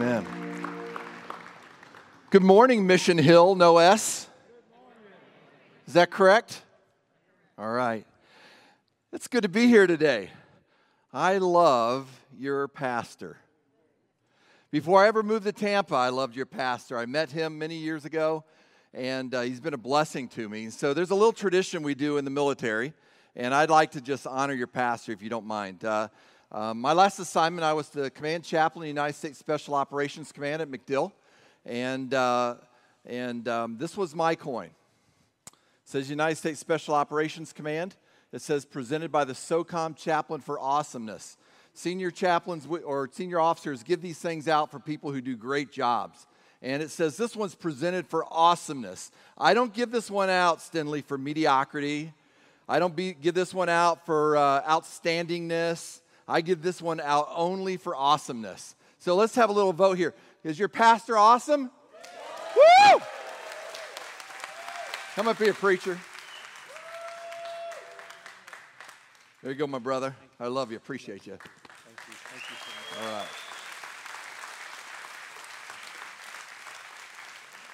Amen. Good morning, Mission Hill, no S. Is that correct? All right. It's good to be here today. I love your pastor. Before I ever moved to Tampa, I loved your pastor. I met him many years ago, and uh, he's been a blessing to me. So there's a little tradition we do in the military, and I'd like to just honor your pastor if you don't mind. Uh, uh, my last assignment, I was the command chaplain in the United States Special Operations Command at MacDill, and, uh, and um, this was my coin. It says United States Special Operations Command. It says presented by the SOCOM chaplain for awesomeness. Senior chaplains or senior officers give these things out for people who do great jobs. And it says this one's presented for awesomeness. I don't give this one out, Stenley, for mediocrity. I don't be, give this one out for uh, outstandingness. I give this one out only for awesomeness. So let's have a little vote here. Is your pastor awesome? Woo! Come up here, preacher. There you go, my brother. I love you. Appreciate you. Thank you. Thank you so much. All right.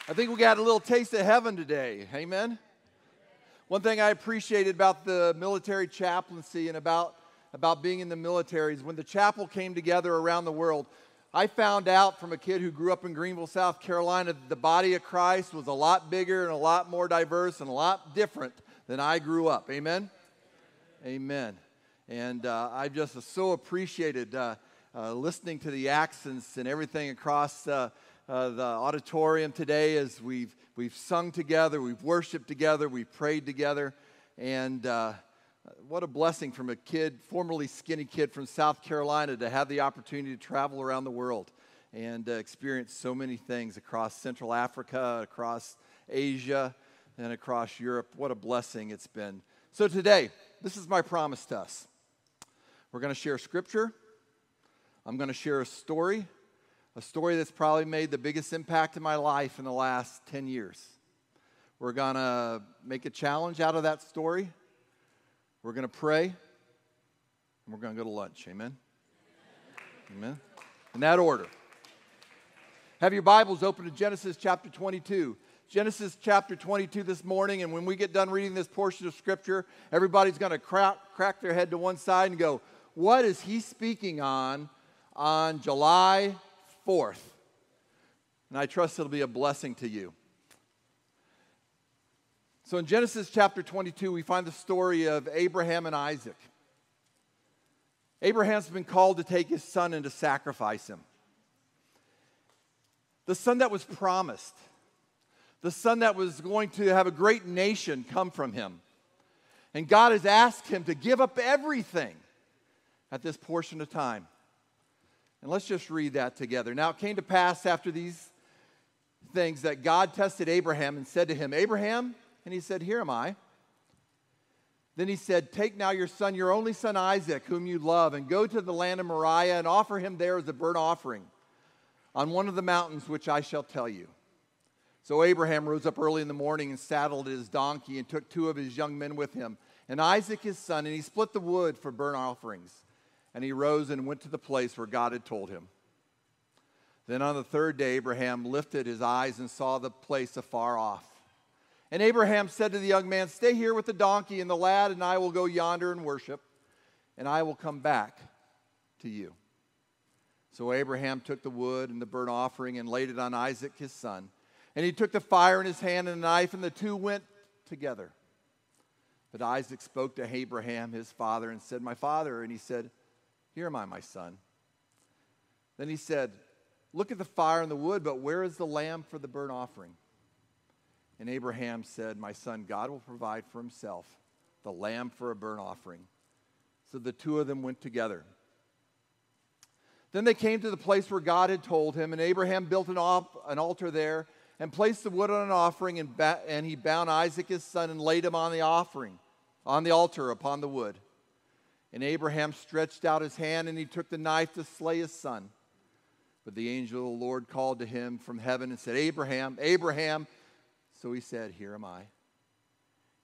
I think we got a little taste of heaven today. Amen. One thing I appreciated about the military chaplaincy and about, about being in the military is when the chapel came together around the world, I found out from a kid who grew up in Greenville, South Carolina, that the body of Christ was a lot bigger and a lot more diverse and a lot different than I grew up. Amen? Amen. And uh, I've just so appreciated uh, uh, listening to the accents and everything across uh, uh, the auditorium today as we've, we've sung together, we've worshiped together, we've prayed together. And uh, what a blessing from a kid, formerly skinny kid from South Carolina, to have the opportunity to travel around the world and uh, experience so many things across Central Africa, across Asia, and across Europe. What a blessing it's been. So today, this is my promise to us. We're going to share scripture. I'm going to share a story, a story that's probably made the biggest impact in my life in the last 10 years. We're going to make a challenge out of that story. We're going to pray, and we're going to go to lunch. Amen? Amen. In that order. Have your Bibles open to Genesis chapter 22. Genesis chapter 22 this morning, and when we get done reading this portion of Scripture, everybody's going to crack, crack their head to one side and go, What is he speaking on on July 4th? And I trust it'll be a blessing to you. So in Genesis chapter 22, we find the story of Abraham and Isaac. Abraham's been called to take his son and to sacrifice him. The son that was promised the son that was going to have a great nation come from him. And God has asked him to give up everything at this portion of time. And let's just read that together. Now it came to pass after these things that God tested Abraham and said to him, Abraham, and he said, Here am I. Then he said, Take now your son, your only son Isaac, whom you love, and go to the land of Moriah and offer him there as a burnt offering on one of the mountains which I shall tell you. So Abraham rose up early in the morning and saddled his donkey and took two of his young men with him, and Isaac his son, and he split the wood for burnt offerings. And he rose and went to the place where God had told him. Then on the third day, Abraham lifted his eyes and saw the place afar off. And Abraham said to the young man, Stay here with the donkey and the lad, and I will go yonder and worship, and I will come back to you. So Abraham took the wood and the burnt offering and laid it on Isaac his son. And he took the fire in his hand and a knife, and the two went together. But Isaac spoke to Abraham, his father, and said, My father. And he said, Here am I, my son. Then he said, Look at the fire and the wood, but where is the lamb for the burnt offering? And Abraham said, My son, God will provide for himself the lamb for a burnt offering. So the two of them went together. Then they came to the place where God had told him, and Abraham built an, an altar there and placed the wood on an offering, and, ba- and he bound Isaac his son and laid him on the offering, on the altar upon the wood. And Abraham stretched out his hand, and he took the knife to slay his son. But the angel of the Lord called to him from heaven and said, Abraham, Abraham. So he said, Here am I.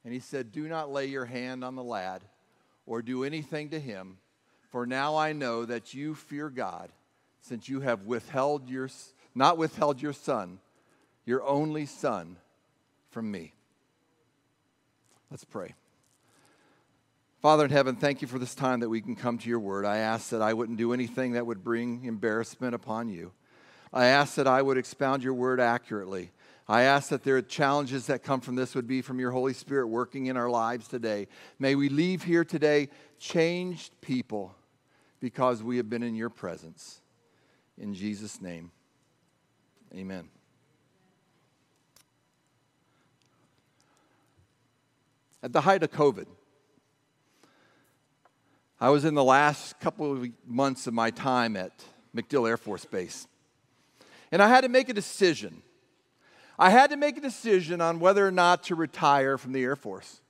And he said, Do not lay your hand on the lad or do anything to him, for now I know that you fear God since you have withheld your, not withheld your son, your only son, from me. Let's pray. Father in heaven, thank you for this time that we can come to your word. I ask that I wouldn't do anything that would bring embarrassment upon you. I ask that I would expound your word accurately. I ask that there are challenges that come from this would be from your Holy Spirit working in our lives today. May we leave here today changed people because we have been in your presence. In Jesus' name, amen. At the height of COVID, I was in the last couple of months of my time at MacDill Air Force Base. And I had to make a decision. I had to make a decision on whether or not to retire from the Air Force.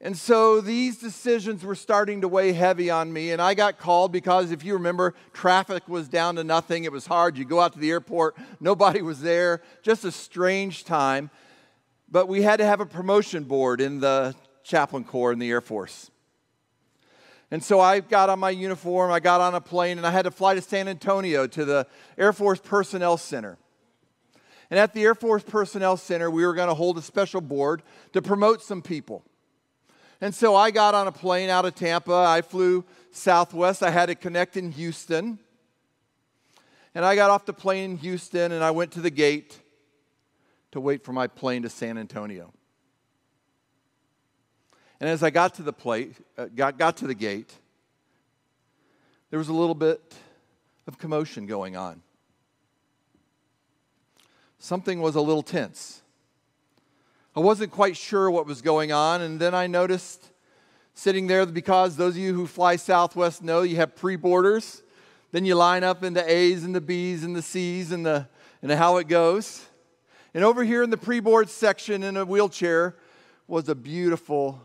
And so these decisions were starting to weigh heavy on me. And I got called because, if you remember, traffic was down to nothing. It was hard. You go out to the airport, nobody was there. Just a strange time. But we had to have a promotion board in the chaplain corps in the Air Force. And so I got on my uniform, I got on a plane, and I had to fly to San Antonio to the Air Force Personnel Center. And at the Air Force Personnel Center, we were going to hold a special board to promote some people. And so I got on a plane out of Tampa. I flew Southwest. I had to connect in Houston. And I got off the plane in Houston and I went to the gate to wait for my plane to San Antonio. And as I got to the plate, uh, got, got to the gate, there was a little bit of commotion going on. Something was a little tense. I wasn't quite sure what was going on, and then I noticed sitting there because those of you who fly Southwest know you have pre boarders. Then you line up in the A's and the B's and the C's and, the, and how it goes. And over here in the pre board section in a wheelchair was a beautiful,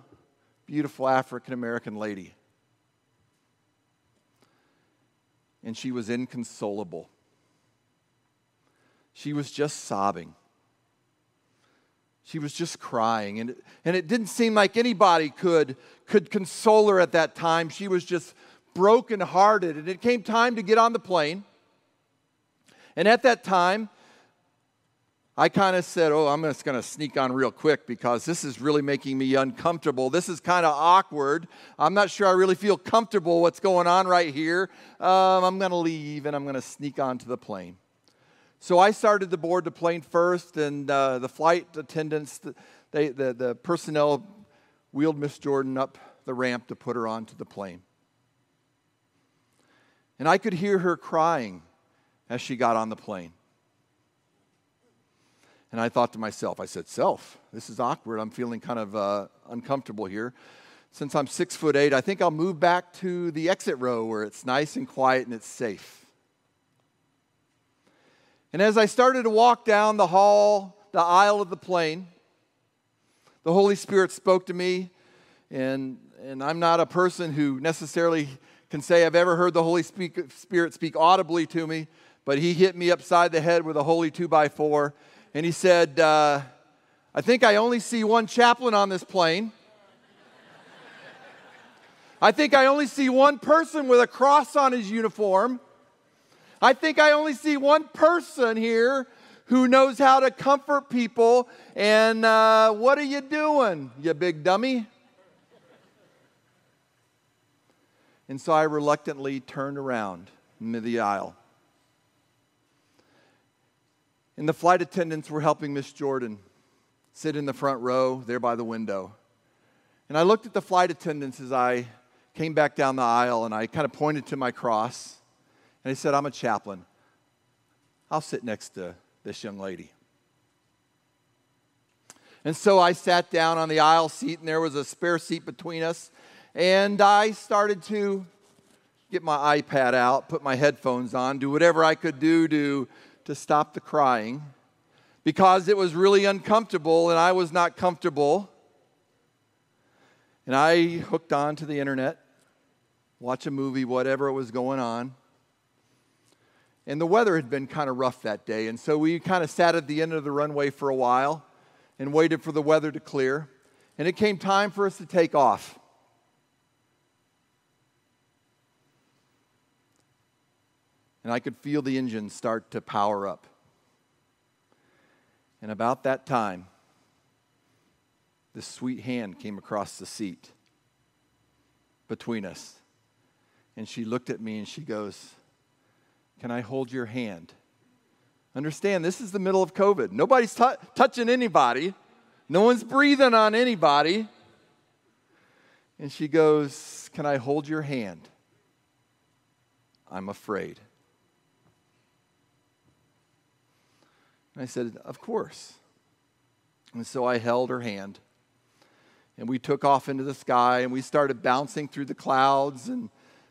beautiful African American lady. And she was inconsolable. She was just sobbing. She was just crying. And, and it didn't seem like anybody could, could console her at that time. She was just brokenhearted. And it came time to get on the plane. And at that time, I kind of said, Oh, I'm just going to sneak on real quick because this is really making me uncomfortable. This is kind of awkward. I'm not sure I really feel comfortable what's going on right here. Um, I'm going to leave and I'm going to sneak onto the plane. So I started to board the plane first, and uh, the flight attendants, they, the, the personnel wheeled Miss Jordan up the ramp to put her onto the plane. And I could hear her crying as she got on the plane. And I thought to myself, I said, Self, this is awkward. I'm feeling kind of uh, uncomfortable here. Since I'm six foot eight, I think I'll move back to the exit row where it's nice and quiet and it's safe. And as I started to walk down the hall, the aisle of the plane, the Holy Spirit spoke to me. And, and I'm not a person who necessarily can say I've ever heard the Holy Spirit speak audibly to me, but he hit me upside the head with a holy two by four. And he said, uh, I think I only see one chaplain on this plane. I think I only see one person with a cross on his uniform. I think I only see one person here who knows how to comfort people. And uh, what are you doing, you big dummy? And so I reluctantly turned around into the aisle. And the flight attendants were helping Miss Jordan sit in the front row there by the window. And I looked at the flight attendants as I came back down the aisle and I kind of pointed to my cross. And he said, I'm a chaplain. I'll sit next to this young lady. And so I sat down on the aisle seat, and there was a spare seat between us. And I started to get my iPad out, put my headphones on, do whatever I could do to, to stop the crying because it was really uncomfortable and I was not comfortable. And I hooked on to the internet, watch a movie, whatever it was going on. And the weather had been kind of rough that day. And so we kind of sat at the end of the runway for a while and waited for the weather to clear. And it came time for us to take off. and I could feel the engine start to power up. And about that time, this sweet hand came across the seat between us. And she looked at me and she goes, Can I hold your hand? Understand, this is the middle of COVID. Nobody's t- touching anybody, no one's breathing on anybody. And she goes, Can I hold your hand? I'm afraid. And I said, Of course. And so I held her hand. And we took off into the sky and we started bouncing through the clouds and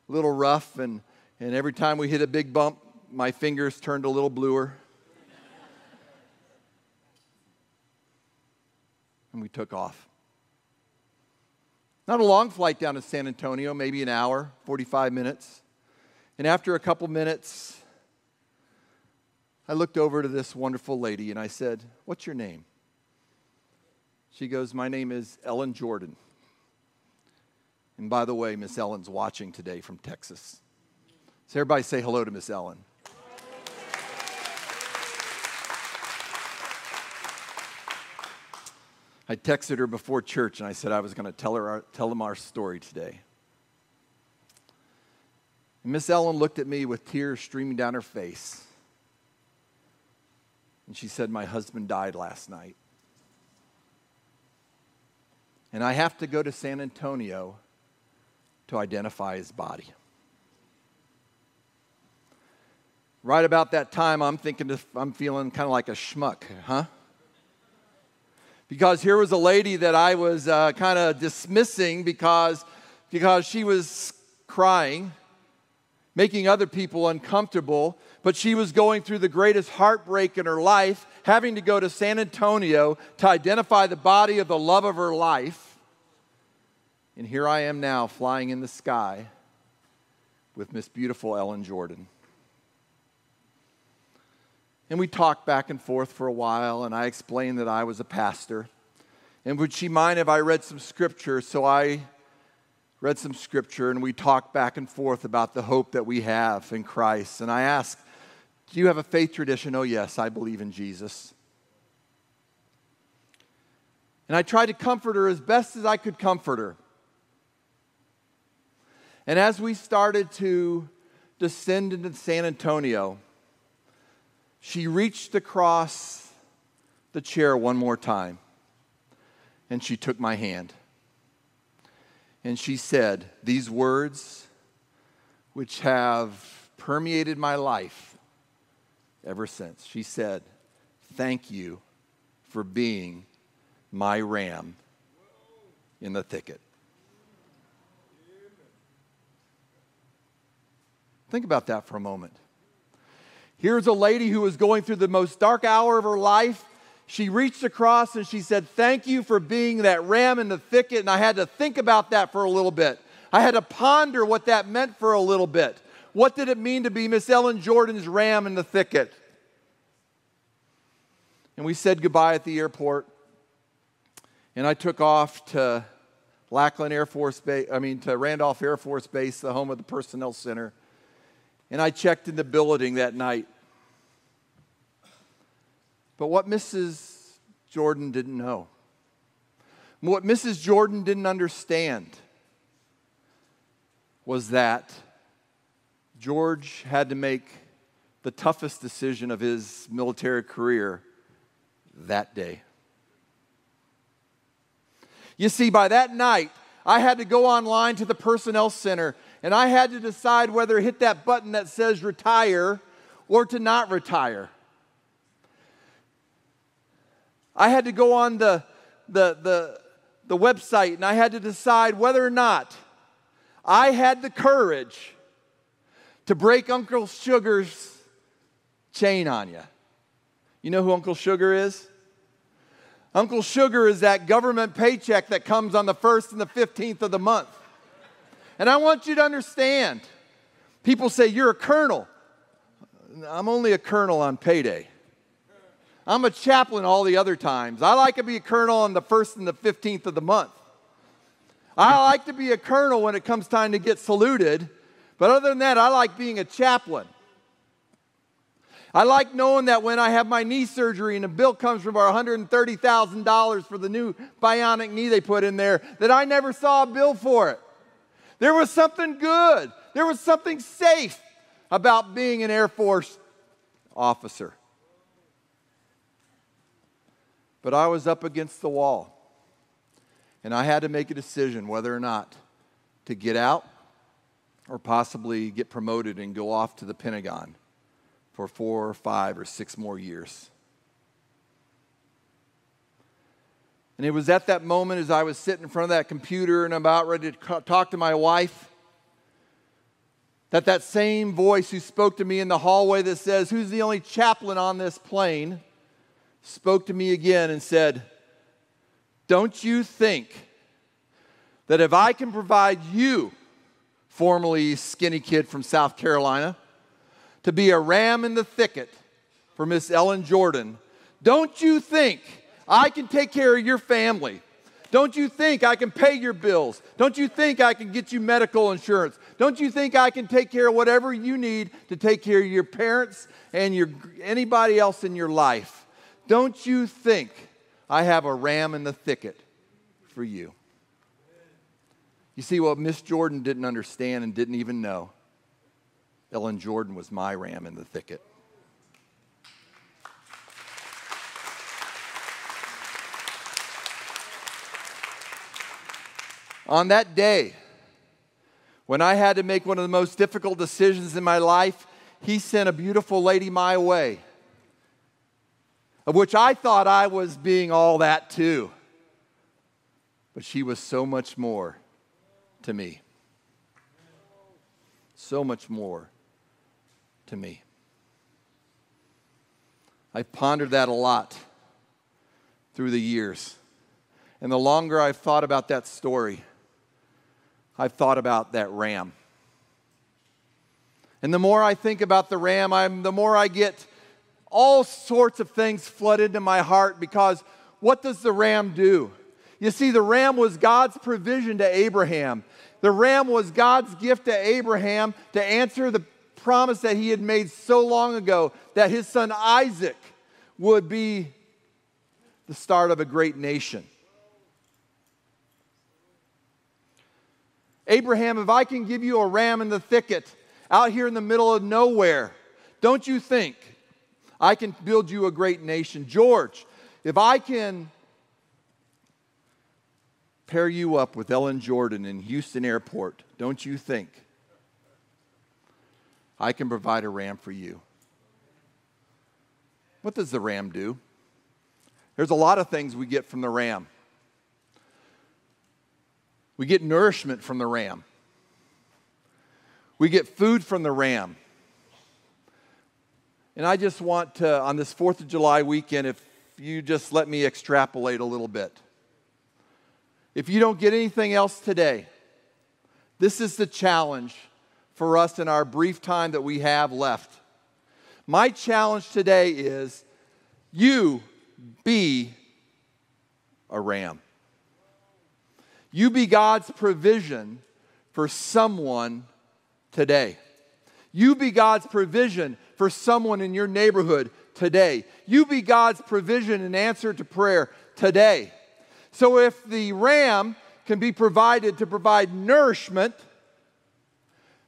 a little rough. And, and every time we hit a big bump, my fingers turned a little bluer. and we took off. Not a long flight down to San Antonio, maybe an hour, 45 minutes. And after a couple minutes, I looked over to this wonderful lady and I said, What's your name? She goes, My name is Ellen Jordan. And by the way, Miss Ellen's watching today from Texas. So everybody say hello to Miss Ellen. I texted her before church and I said I was going to tell her our, tell them our story today. Miss Ellen looked at me with tears streaming down her face. And she said, My husband died last night. And I have to go to San Antonio to identify his body. Right about that time, I'm thinking, I'm feeling kind of like a schmuck, huh? Because here was a lady that I was uh, kind of dismissing because, because she was crying, making other people uncomfortable, but she was going through the greatest heartbreak in her life, having to go to San Antonio to identify the body of the love of her life. And here I am now flying in the sky with Miss Beautiful Ellen Jordan. And we talked back and forth for a while, and I explained that I was a pastor. And would she mind if I read some scripture? So I read some scripture, and we talked back and forth about the hope that we have in Christ. And I asked, do you have a faith tradition? Oh, yes, I believe in Jesus. And I tried to comfort her as best as I could comfort her. And as we started to descend into San Antonio, she reached across the chair one more time and she took my hand. And she said these words, which have permeated my life ever since. She said, Thank you for being my ram in the thicket. Think about that for a moment. Here's a lady who was going through the most dark hour of her life. She reached across and she said, Thank you for being that ram in the thicket. And I had to think about that for a little bit. I had to ponder what that meant for a little bit. What did it mean to be Miss Ellen Jordan's ram in the thicket? And we said goodbye at the airport. And I took off to Lackland Air Force Base, I mean, to Randolph Air Force Base, the home of the Personnel Center. And I checked in the building that night. But what Mrs. Jordan didn't know, what Mrs. Jordan didn't understand, was that George had to make the toughest decision of his military career that day. You see, by that night, I had to go online to the personnel center and I had to decide whether to hit that button that says retire or to not retire. I had to go on the, the, the, the website and I had to decide whether or not I had the courage to break Uncle Sugar's chain on you. You know who Uncle Sugar is? Uncle Sugar is that government paycheck that comes on the 1st and the 15th of the month. And I want you to understand people say, You're a colonel. I'm only a colonel on payday. I'm a chaplain all the other times. I like to be a colonel on the 1st and the 15th of the month. I like to be a colonel when it comes time to get saluted, but other than that, I like being a chaplain. I like knowing that when I have my knee surgery and the bill comes from our $130,000 for the new bionic knee they put in there, that I never saw a bill for it. There was something good, there was something safe about being an Air Force officer. But I was up against the wall, and I had to make a decision whether or not to get out or possibly get promoted and go off to the Pentagon for four or five or six more years. And it was at that moment as I was sitting in front of that computer and about ready to talk to my wife that that same voice who spoke to me in the hallway that says, Who's the only chaplain on this plane? spoke to me again and said, Don't you think that if I can provide you, formerly skinny kid from South Carolina, to be a ram in the thicket for Miss Ellen Jordan, don't you think I can take care of your family? Don't you think I can pay your bills? Don't you think I can get you medical insurance? Don't you think I can take care of whatever you need to take care of your parents and your, anybody else in your life? Don't you think I have a ram in the thicket for you? You see, what Miss Jordan didn't understand and didn't even know Ellen Jordan was my ram in the thicket. On that day, when I had to make one of the most difficult decisions in my life, he sent a beautiful lady my way, of which I thought I was being all that too. But she was so much more to me. So much more to me. I've pondered that a lot through the years. And the longer I've thought about that story, I've thought about that ram. And the more I think about the ram, I'm, the more I get all sorts of things flood into my heart because what does the ram do? You see, the ram was God's provision to Abraham. The ram was God's gift to Abraham to answer the promise that he had made so long ago that his son Isaac would be the start of a great nation. Abraham, if I can give you a ram in the thicket out here in the middle of nowhere, don't you think I can build you a great nation? George, if I can pair you up with Ellen Jordan in Houston Airport, don't you think I can provide a ram for you. What does the ram do? There's a lot of things we get from the ram. We get nourishment from the ram. We get food from the ram. And I just want to, on this 4th of July weekend, if you just let me extrapolate a little bit. If you don't get anything else today, this is the challenge for us in our brief time that we have left. My challenge today is you be a ram. You be God's provision for someone today. You be God's provision for someone in your neighborhood today. You be God's provision and answer to prayer today. So if the ram can be provided to provide nourishment,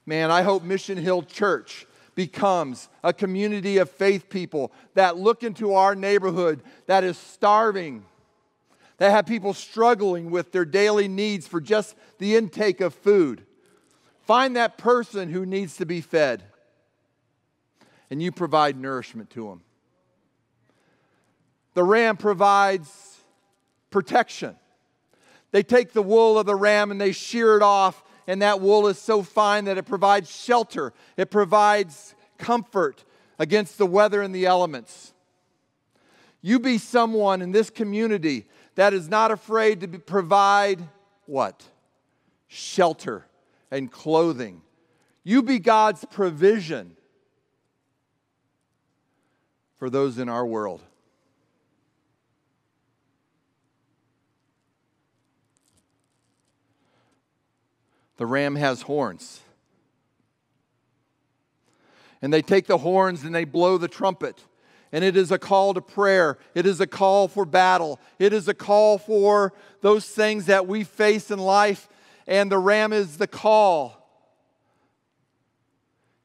Man, I hope Mission Hill Church becomes a community of faith people that look into our neighborhood that is starving, that have people struggling with their daily needs for just the intake of food. Find that person who needs to be fed, and you provide nourishment to them. The ram provides protection. They take the wool of the ram and they shear it off and that wool is so fine that it provides shelter, it provides comfort against the weather and the elements. You be someone in this community that is not afraid to provide what? Shelter and clothing. You be God's provision for those in our world. The ram has horns. And they take the horns and they blow the trumpet. And it is a call to prayer. It is a call for battle. It is a call for those things that we face in life. And the ram is the call.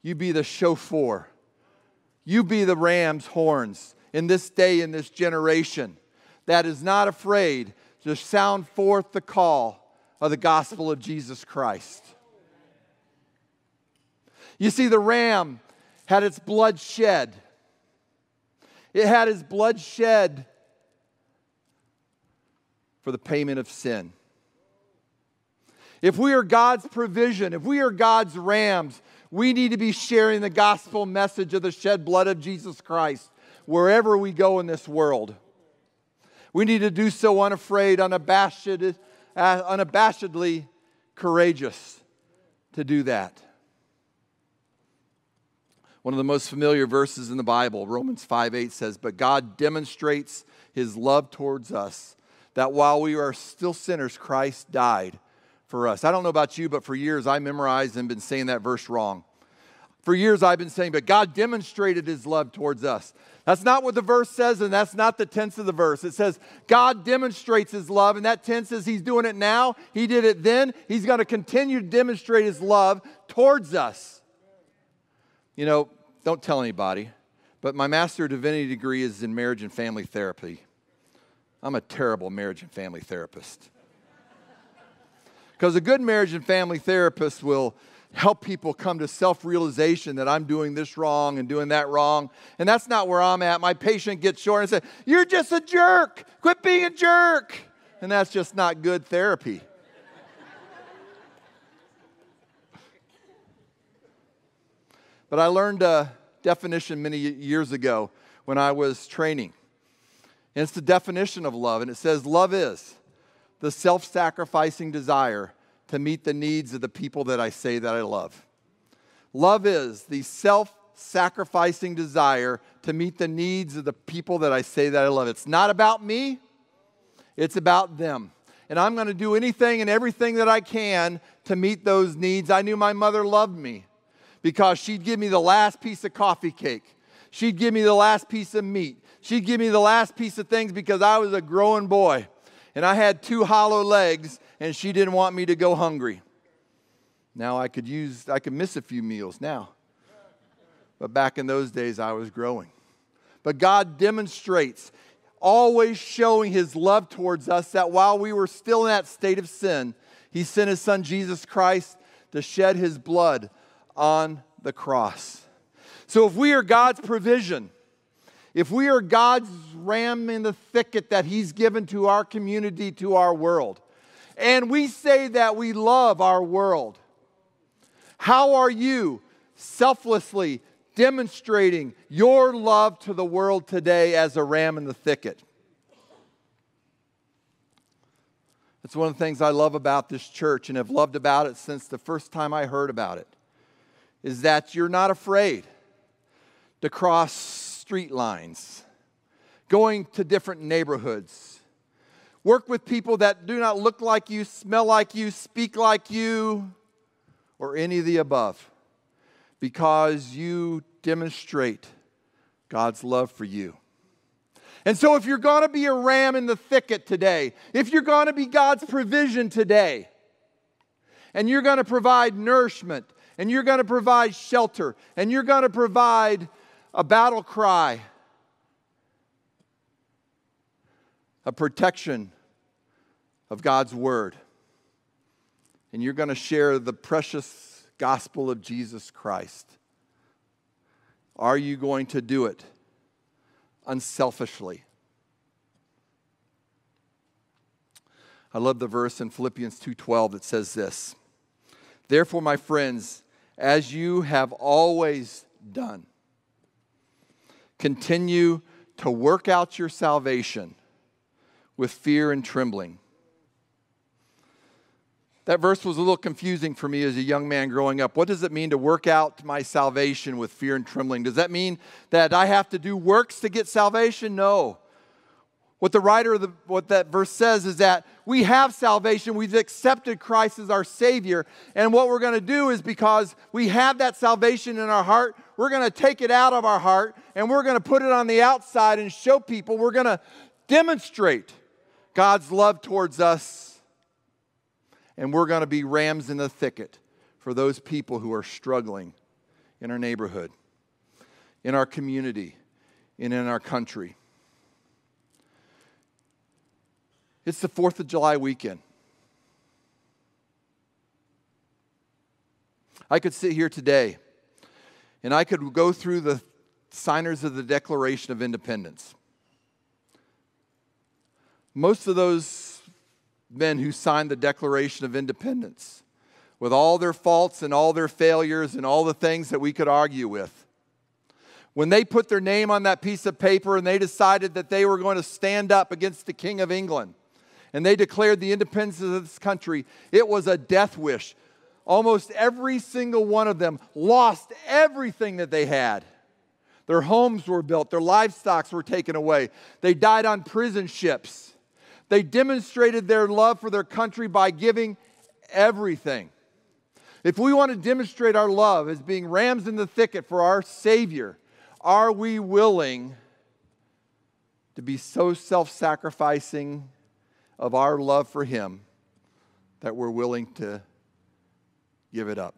You be the shofar. You be the ram's horns in this day, in this generation that is not afraid to sound forth the call of the gospel of Jesus Christ. You see, the ram had its blood shed. It had its blood shed for the payment of sin. If we are God's provision, if we are God's rams, we need to be sharing the gospel message of the shed blood of Jesus Christ wherever we go in this world. We need to do so unafraid, unabashed, uh, unabashedly courageous to do that. One of the most familiar verses in the Bible, Romans 5 8 says, But God demonstrates his love towards us, that while we are still sinners, Christ died for us. I don't know about you, but for years I memorized and been saying that verse wrong. For years I've been saying, but God demonstrated his love towards us. That's not what the verse says, and that's not the tense of the verse. It says God demonstrates his love, and that tense is he's doing it now. He did it then. He's going to continue to demonstrate his love towards us. You know, don't tell anybody, but my Master of Divinity degree is in marriage and family therapy. I'm a terrible marriage and family therapist. Because a good marriage and family therapist will help people come to self realization that I'm doing this wrong and doing that wrong. And that's not where I'm at. My patient gets short and says, You're just a jerk. Quit being a jerk. And that's just not good therapy. But I learned a definition many years ago when I was training. And it's the definition of love. And it says, Love is the self sacrificing desire to meet the needs of the people that I say that I love. Love is the self sacrificing desire to meet the needs of the people that I say that I love. It's not about me, it's about them. And I'm going to do anything and everything that I can to meet those needs. I knew my mother loved me because she'd give me the last piece of coffee cake. She'd give me the last piece of meat. She'd give me the last piece of things because I was a growing boy and I had two hollow legs and she didn't want me to go hungry. Now I could use, I could miss a few meals now. But back in those days, I was growing. But God demonstrates, always showing his love towards us, that while we were still in that state of sin, he sent his son Jesus Christ to shed his blood on the cross. So if we are God's provision, if we are God's ram in the thicket that he's given to our community, to our world, and we say that we love our world. How are you selflessly demonstrating your love to the world today as a ram in the thicket? It's one of the things I love about this church and have loved about it since the first time I heard about it is that you're not afraid to cross street lines, going to different neighborhoods, Work with people that do not look like you, smell like you, speak like you, or any of the above, because you demonstrate God's love for you. And so, if you're going to be a ram in the thicket today, if you're going to be God's provision today, and you're going to provide nourishment, and you're going to provide shelter, and you're going to provide a battle cry, a protection of God's Word. And you're going to share the precious gospel of Jesus Christ. Are you going to do it unselfishly? I love the verse in Philippians 2:12 that says this. Therefore my friends, as you have always done, continue to work out your salvation with fear and trembling. That verse was a little confusing for me as a young man growing up. What does it mean to work out my salvation with fear and trembling? Does that mean that I have to do works to get salvation? No. What the writer of the, what that verse says is that we have salvation. We've accepted Christ as our Savior. And what we're going to do is because we have that salvation in our heart, we're going to take it out of our heart and we're going to put it on the outside and show people. We're going to demonstrate God's love towards us. And we're going to be rams in the thicket for those people who are struggling in our neighborhood, in our community, and in our country. It's the 4th of July weekend. I could sit here today and I could go through the signers of the Declaration of Independence. Most of those men who signed the Declaration of Independence, with all their faults and all their failures and all the things that we could argue with, when they put their name on that piece of paper and they decided that they were going to stand up against the King of England, and they declared the independence of this country, it was a death wish. Almost every single one of them lost everything that they had. Their homes were built, their livestock were taken away, they died on prison ships. They demonstrated their love for their country by giving everything. If we want to demonstrate our love as being rams in the thicket for our Savior, are we willing to be so self sacrificing of our love for Him that we're willing to give it up.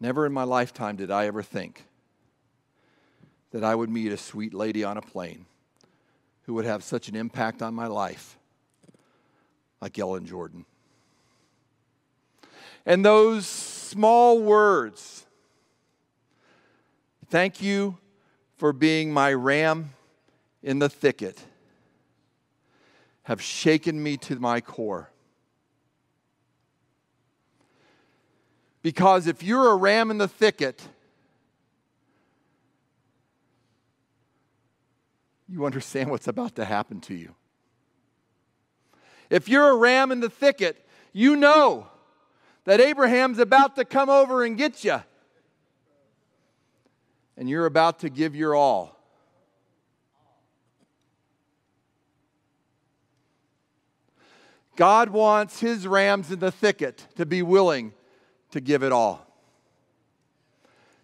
Never in my lifetime did I ever think that I would meet a sweet lady on a plane who would have such an impact on my life like Ellen Jordan. And those small words Thank you for being my ram in the thicket, have shaken me to my core. Because if you're a ram in the thicket, you understand what's about to happen to you. If you're a ram in the thicket, you know that Abraham's about to come over and get you and you're about to give your all. God wants his rams in the thicket to be willing to give it all,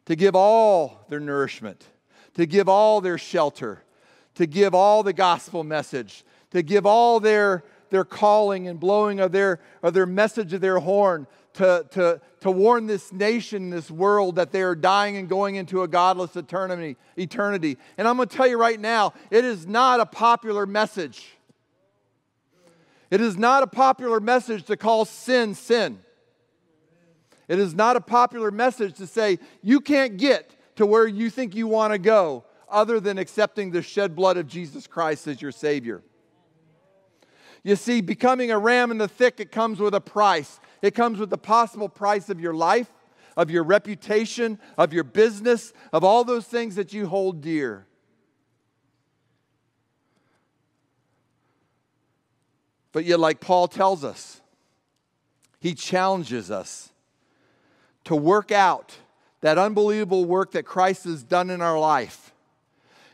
to give all their nourishment, to give all their shelter, to give all the gospel message, to give all their, their calling and blowing of their, of their message of their horn, to, to, to warn this nation, this world, that they are dying and going into a godless eternity. eternity. And I'm going to tell you right now, it is not a popular message. It is not a popular message to call sin sin. It is not a popular message to say you can't get to where you think you want to go other than accepting the shed blood of Jesus Christ as your Savior. You see, becoming a ram in the thicket comes with a price. It comes with the possible price of your life, of your reputation, of your business, of all those things that you hold dear. But yet, like Paul tells us, he challenges us to work out that unbelievable work that Christ has done in our life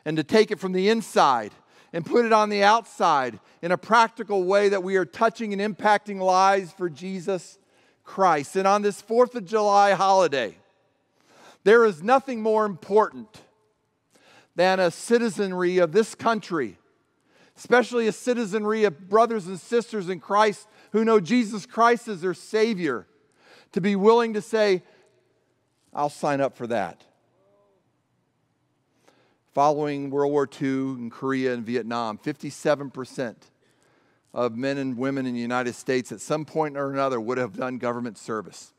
and to take it from the inside and put it on the outside in a practical way that we are touching and impacting lives for Jesus Christ. And on this 4th of July holiday, there is nothing more important than a citizenry of this country, especially a citizenry of brothers and sisters in Christ who know Jesus Christ as their Savior, to be willing to say, I'll sign up for that following World War II in Korea and Vietnam, 57% of men and women in the United States at some point or another would have done government service.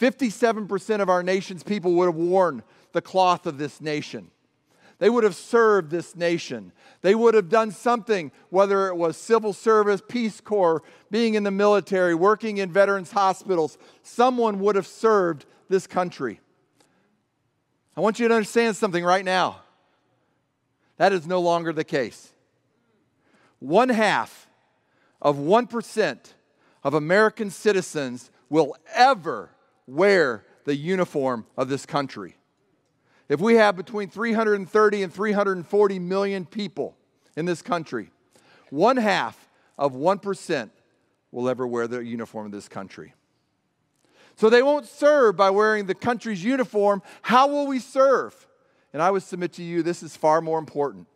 57% of our nation's people would have worn the cloth of this nation. They would have served this nation. They would have done something, whether it was civil service, Peace Corps, being in the military, working in veterans' hospitals. Someone would have served this country. I want you to understand something right now. That is no longer the case. One half of 1% of American citizens will ever wear the uniform of this country. If we have between 330 and 340 million people in this country, one half of 1% will ever wear the uniform of this country. So they won't serve by wearing the country's uniform. How will we serve? And I would submit to you this is far more important.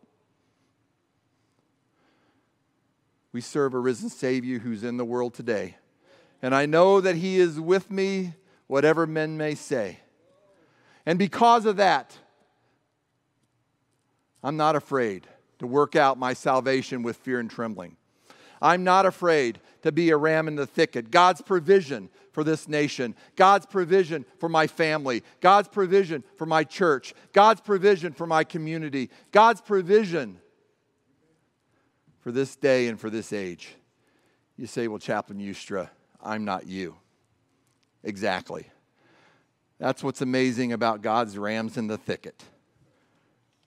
We serve a risen Savior who's in the world today. And I know that He is with me, whatever men may say. And because of that, I'm not afraid to work out my salvation with fear and trembling. I'm not afraid to be a ram in the thicket. God's provision for this nation, God's provision for my family, God's provision for my church, God's provision for my community, God's provision for this day and for this age. You say, Well, Chaplain Youstra, I'm not you. Exactly. That's what's amazing about God's rams in the thicket.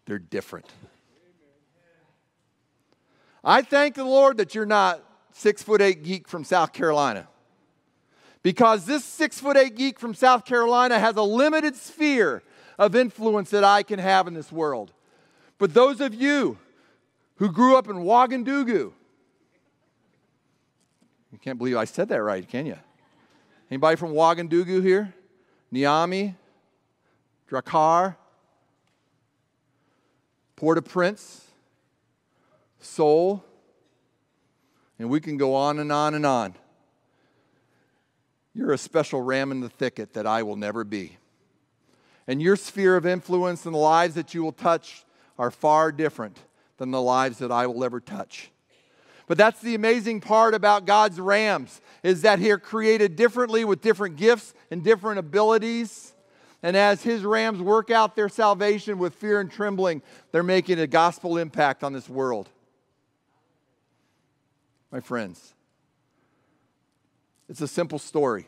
They're different. I thank the Lord that you're not six foot eight geek from South Carolina. Because this six foot eight geek from South Carolina has a limited sphere of influence that I can have in this world. But those of you who grew up in Ouagadougou, you can't believe I said that right, can you? Anybody from Ouagadougou here? Niamey, Dakar, Port-au-Prince, Seoul, and we can go on and on and on. You're a special ram in the thicket that I will never be. And your sphere of influence and the lives that you will touch are far different than the lives that I will ever touch. But that's the amazing part about God's rams is that they're created differently with different gifts and different abilities. And as his rams work out their salvation with fear and trembling, they're making a gospel impact on this world my friends. It's a simple story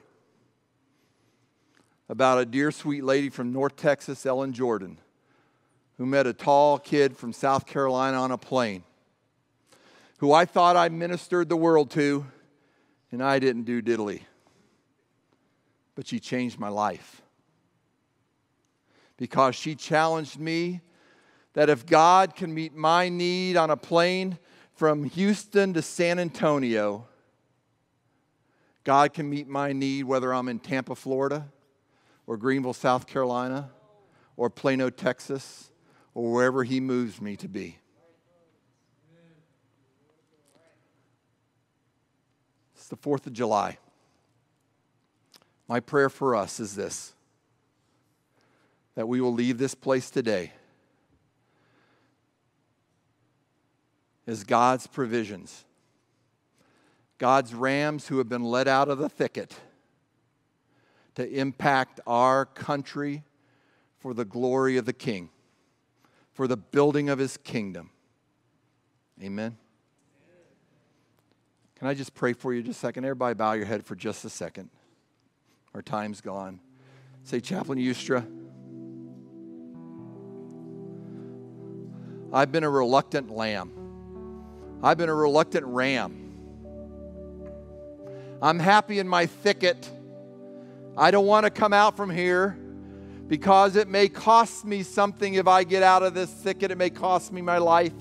about a dear, sweet lady from North Texas, Ellen Jordan, who met a tall kid from South Carolina on a plane, who I thought I ministered the world to, and I didn't do diddly. But she changed my life because she challenged me that if God can meet my need on a plane, from Houston to San Antonio, God can meet my need whether I'm in Tampa, Florida, or Greenville, South Carolina, or Plano, Texas, or wherever He moves me to be. It's the 4th of July. My prayer for us is this that we will leave this place today as God's provisions. God's rams who have been let out of the thicket to impact our country for the glory of the King, for the building of his kingdom. Amen. Can I just pray for you just a second? Everybody bow your head for just a second. Our time's gone. Say, Chaplain Youstra, I've been a reluctant lamb. I've been a reluctant ram. I'm happy in my thicket. I don't want to come out from here because it may cost me something if I get out of this thicket. It may cost me my life.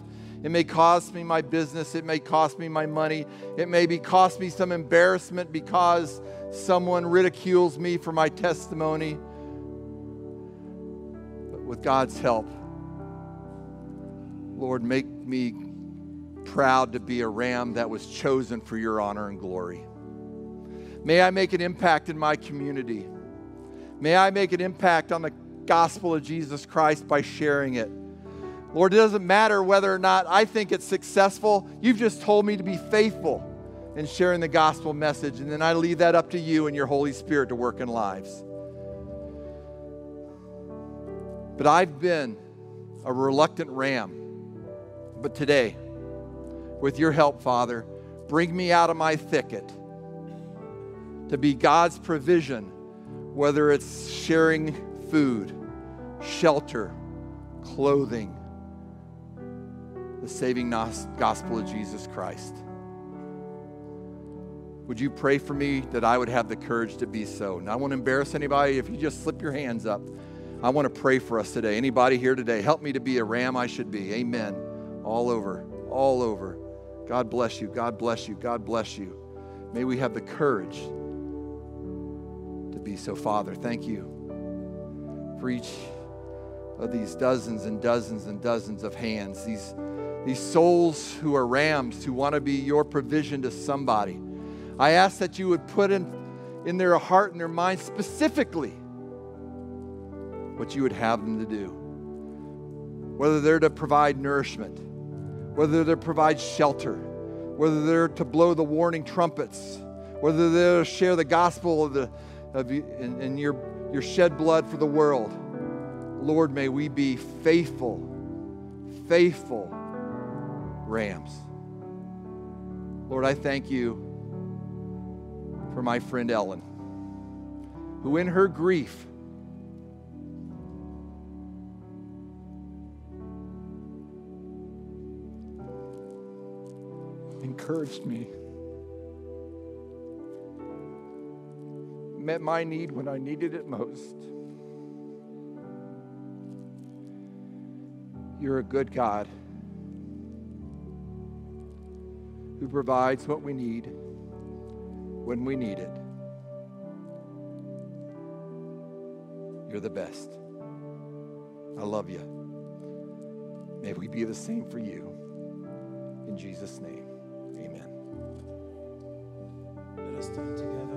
It may cost me my business. It may cost me my money. It may be cost me some embarrassment because someone ridicules me for my testimony. But with God's help, Lord, make me proud to be a ram that was chosen for your honor and glory. May I make an impact in my community. May I make an impact on the gospel of Jesus Christ by sharing it. Lord, it doesn't matter whether or not I think it's successful. You've just told me to be faithful in sharing the gospel message, and then I leave that up to you and your Holy Spirit to work in lives. But I've been a reluctant ram. But today, with your help, Father, bring me out of my thicket to be God's provision, whether it's sharing food, shelter, clothing, the saving gospel of Jesus Christ. would you pray for me that I would have the courage to be so? And I won't embarrass anybody if you just slip your hands up. I want to pray for us today. Anybody here today, help me to be a ram I should be. Amen. All over, all over. God bless you. God bless you. God bless you. May we have the courage be so. Father, thank you for each of these dozens and dozens and dozens of hands, these, these souls who are rams who want to be your provision to somebody. I ask that you would put in, in their heart and their mind specifically what you would have them to do. Whether they're to provide nourishment, whether they're to provide shelter, whether they're to blow the warning trumpets, whether they're to share the gospel of the of you, in, in your, your shed blood for the world. Lord, may we be faithful, faithful rams. Lord, I thank you for my friend Ellen, who in her grief encouraged me, met my need when I needed it most. You're a good God who provides what we need when we need it. You're the best. I love you. May we be the same for you. In Jesus' name, amen. Let us stand together.